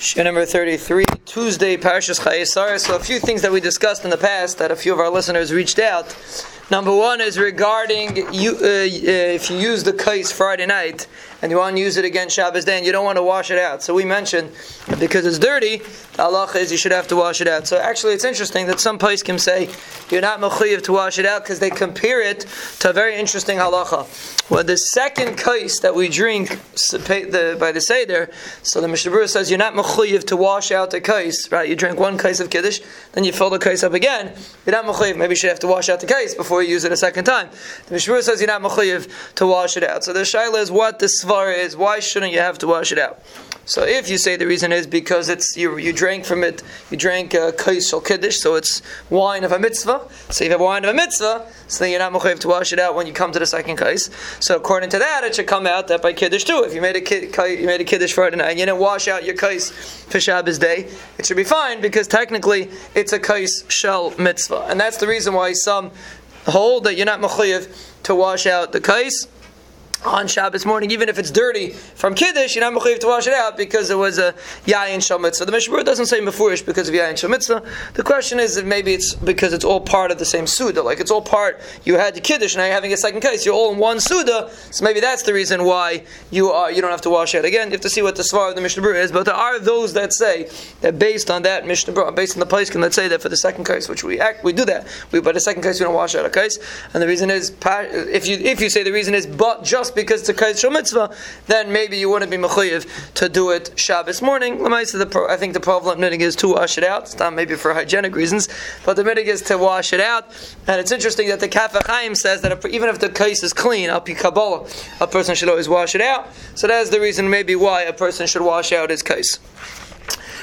Shiur number 33, Tuesday, Parashas Chayei Sarah. So a few things that we discussed in the past that a few of our listeners reached out. Number one is regarding you, uh, uh, if you use the kais Friday night and you want to use it again Shabbos day and you don't want to wash it out. So we mentioned because it's dirty, the halacha is you should have to wash it out. So actually it's interesting that some place can say you're not mechuyev to wash it out because they compare it to a very interesting halacha. Well, the second kais that we drink by the Seder, so the Mishnah says you're not mechuyev to wash out the kais, right? You drink one kais of Kiddush, then you fill the kais up again. You're not mechuyev. Maybe you should have to wash out the kais before use it a second time. The Mishmur says you're not mechuyev to wash it out. So the shaila is what the svar is. Why shouldn't you have to wash it out? So if you say the reason is because it's you, you drank from it, you drank uh, or kiddush, so it's wine of a mitzvah. So you have wine of a mitzvah, so then you're not mechuyev to wash it out when you come to the second kais. So according to that, it should come out that by kiddush too. If you made a kid, you made a kiddush Friday night and you didn't wash out your kais for Shabbos day, it should be fine because technically it's a kais shell mitzvah, and that's the reason why some hold that you're not mechuyev to wash out the kais on Shabbos morning, even if it's dirty from Kiddush, you're not mechayiv to wash it out because it was a Yayin Shal the Mishnah doesn't say Mefurish because of Yayin Shal The question is if maybe it's because it's all part of the same Seudah. Like it's all part, you had the Kiddush, now you're having a second case, you're all in one Seudah, so maybe that's the reason why you are you don't have to wash it. Again, you have to see what the Svar of the Mishnah is, but there are those that say that based on that Mishnah based on the place, can let's say that for the second case, which we act, we do that. We, but the second case, we don't wash out a case. And the reason is, if you, if you say the reason is, but just just because it's a mitzvah, then maybe you wouldn't be mechuyev to do it Shabbos morning. I think the problem minig is to wash it out. It's not maybe for hygienic reasons, but the minig is to wash it out. And it's interesting that the Kaf HaChaim says that if, even if the case is clean, up Kabbalah, a person should always wash it out. So that's the reason maybe why a person should wash out his case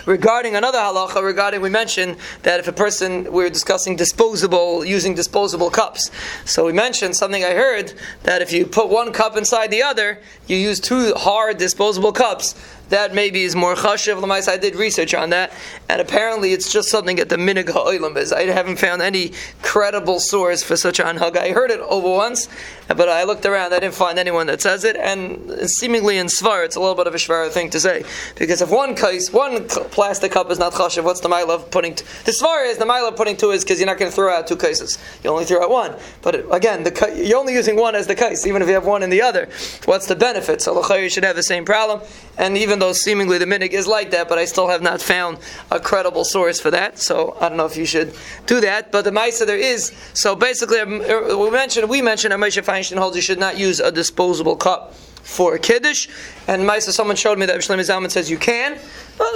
regarding another halacha, regarding we mentioned that if a person we are discussing disposable using disposable cups. So we mentioned something I heard that if you put one cup inside the other, you use two hard disposable cups that maybe is more chashiv. Lamais, I did research on that, and apparently it's just something that the minig ha'olam is. I haven't found any credible source for such an hug. I heard it over once, but I looked around. I didn't find anyone that says it, and seemingly in svar, it's a little bit of a shvar thing to say because if one case, one plastic cup is not chashiv, what's the mile of putting? T- the svar is the mile of putting two is because you're not going to throw out two cases. You only throw out one. But again, the, you're only using one as the case, even if you have one in the other. What's the benefit? So you should have the same problem, and even even though seemingly the minig is like that, but I still have not found a credible source for that. So I don't know if you should do that. But the Maisa there is. So basically, um, er, we mentioned we mentioned Moshe Feinstein holds you should not use a disposable cup for a kiddush. And Maisa, someone showed me that Shlomo Zalman says you can. Well,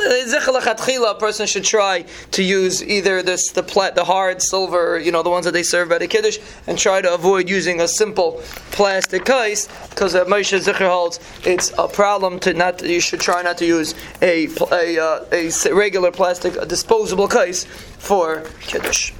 a person should try to use either this the plat, the hard silver, you know, the ones that they serve by the kiddush, and try to avoid using a simple plastic case because uh, Moshe Zichar holds it's a problem to not. You should try not to use a a, uh, a regular plastic a disposable case for kiddush.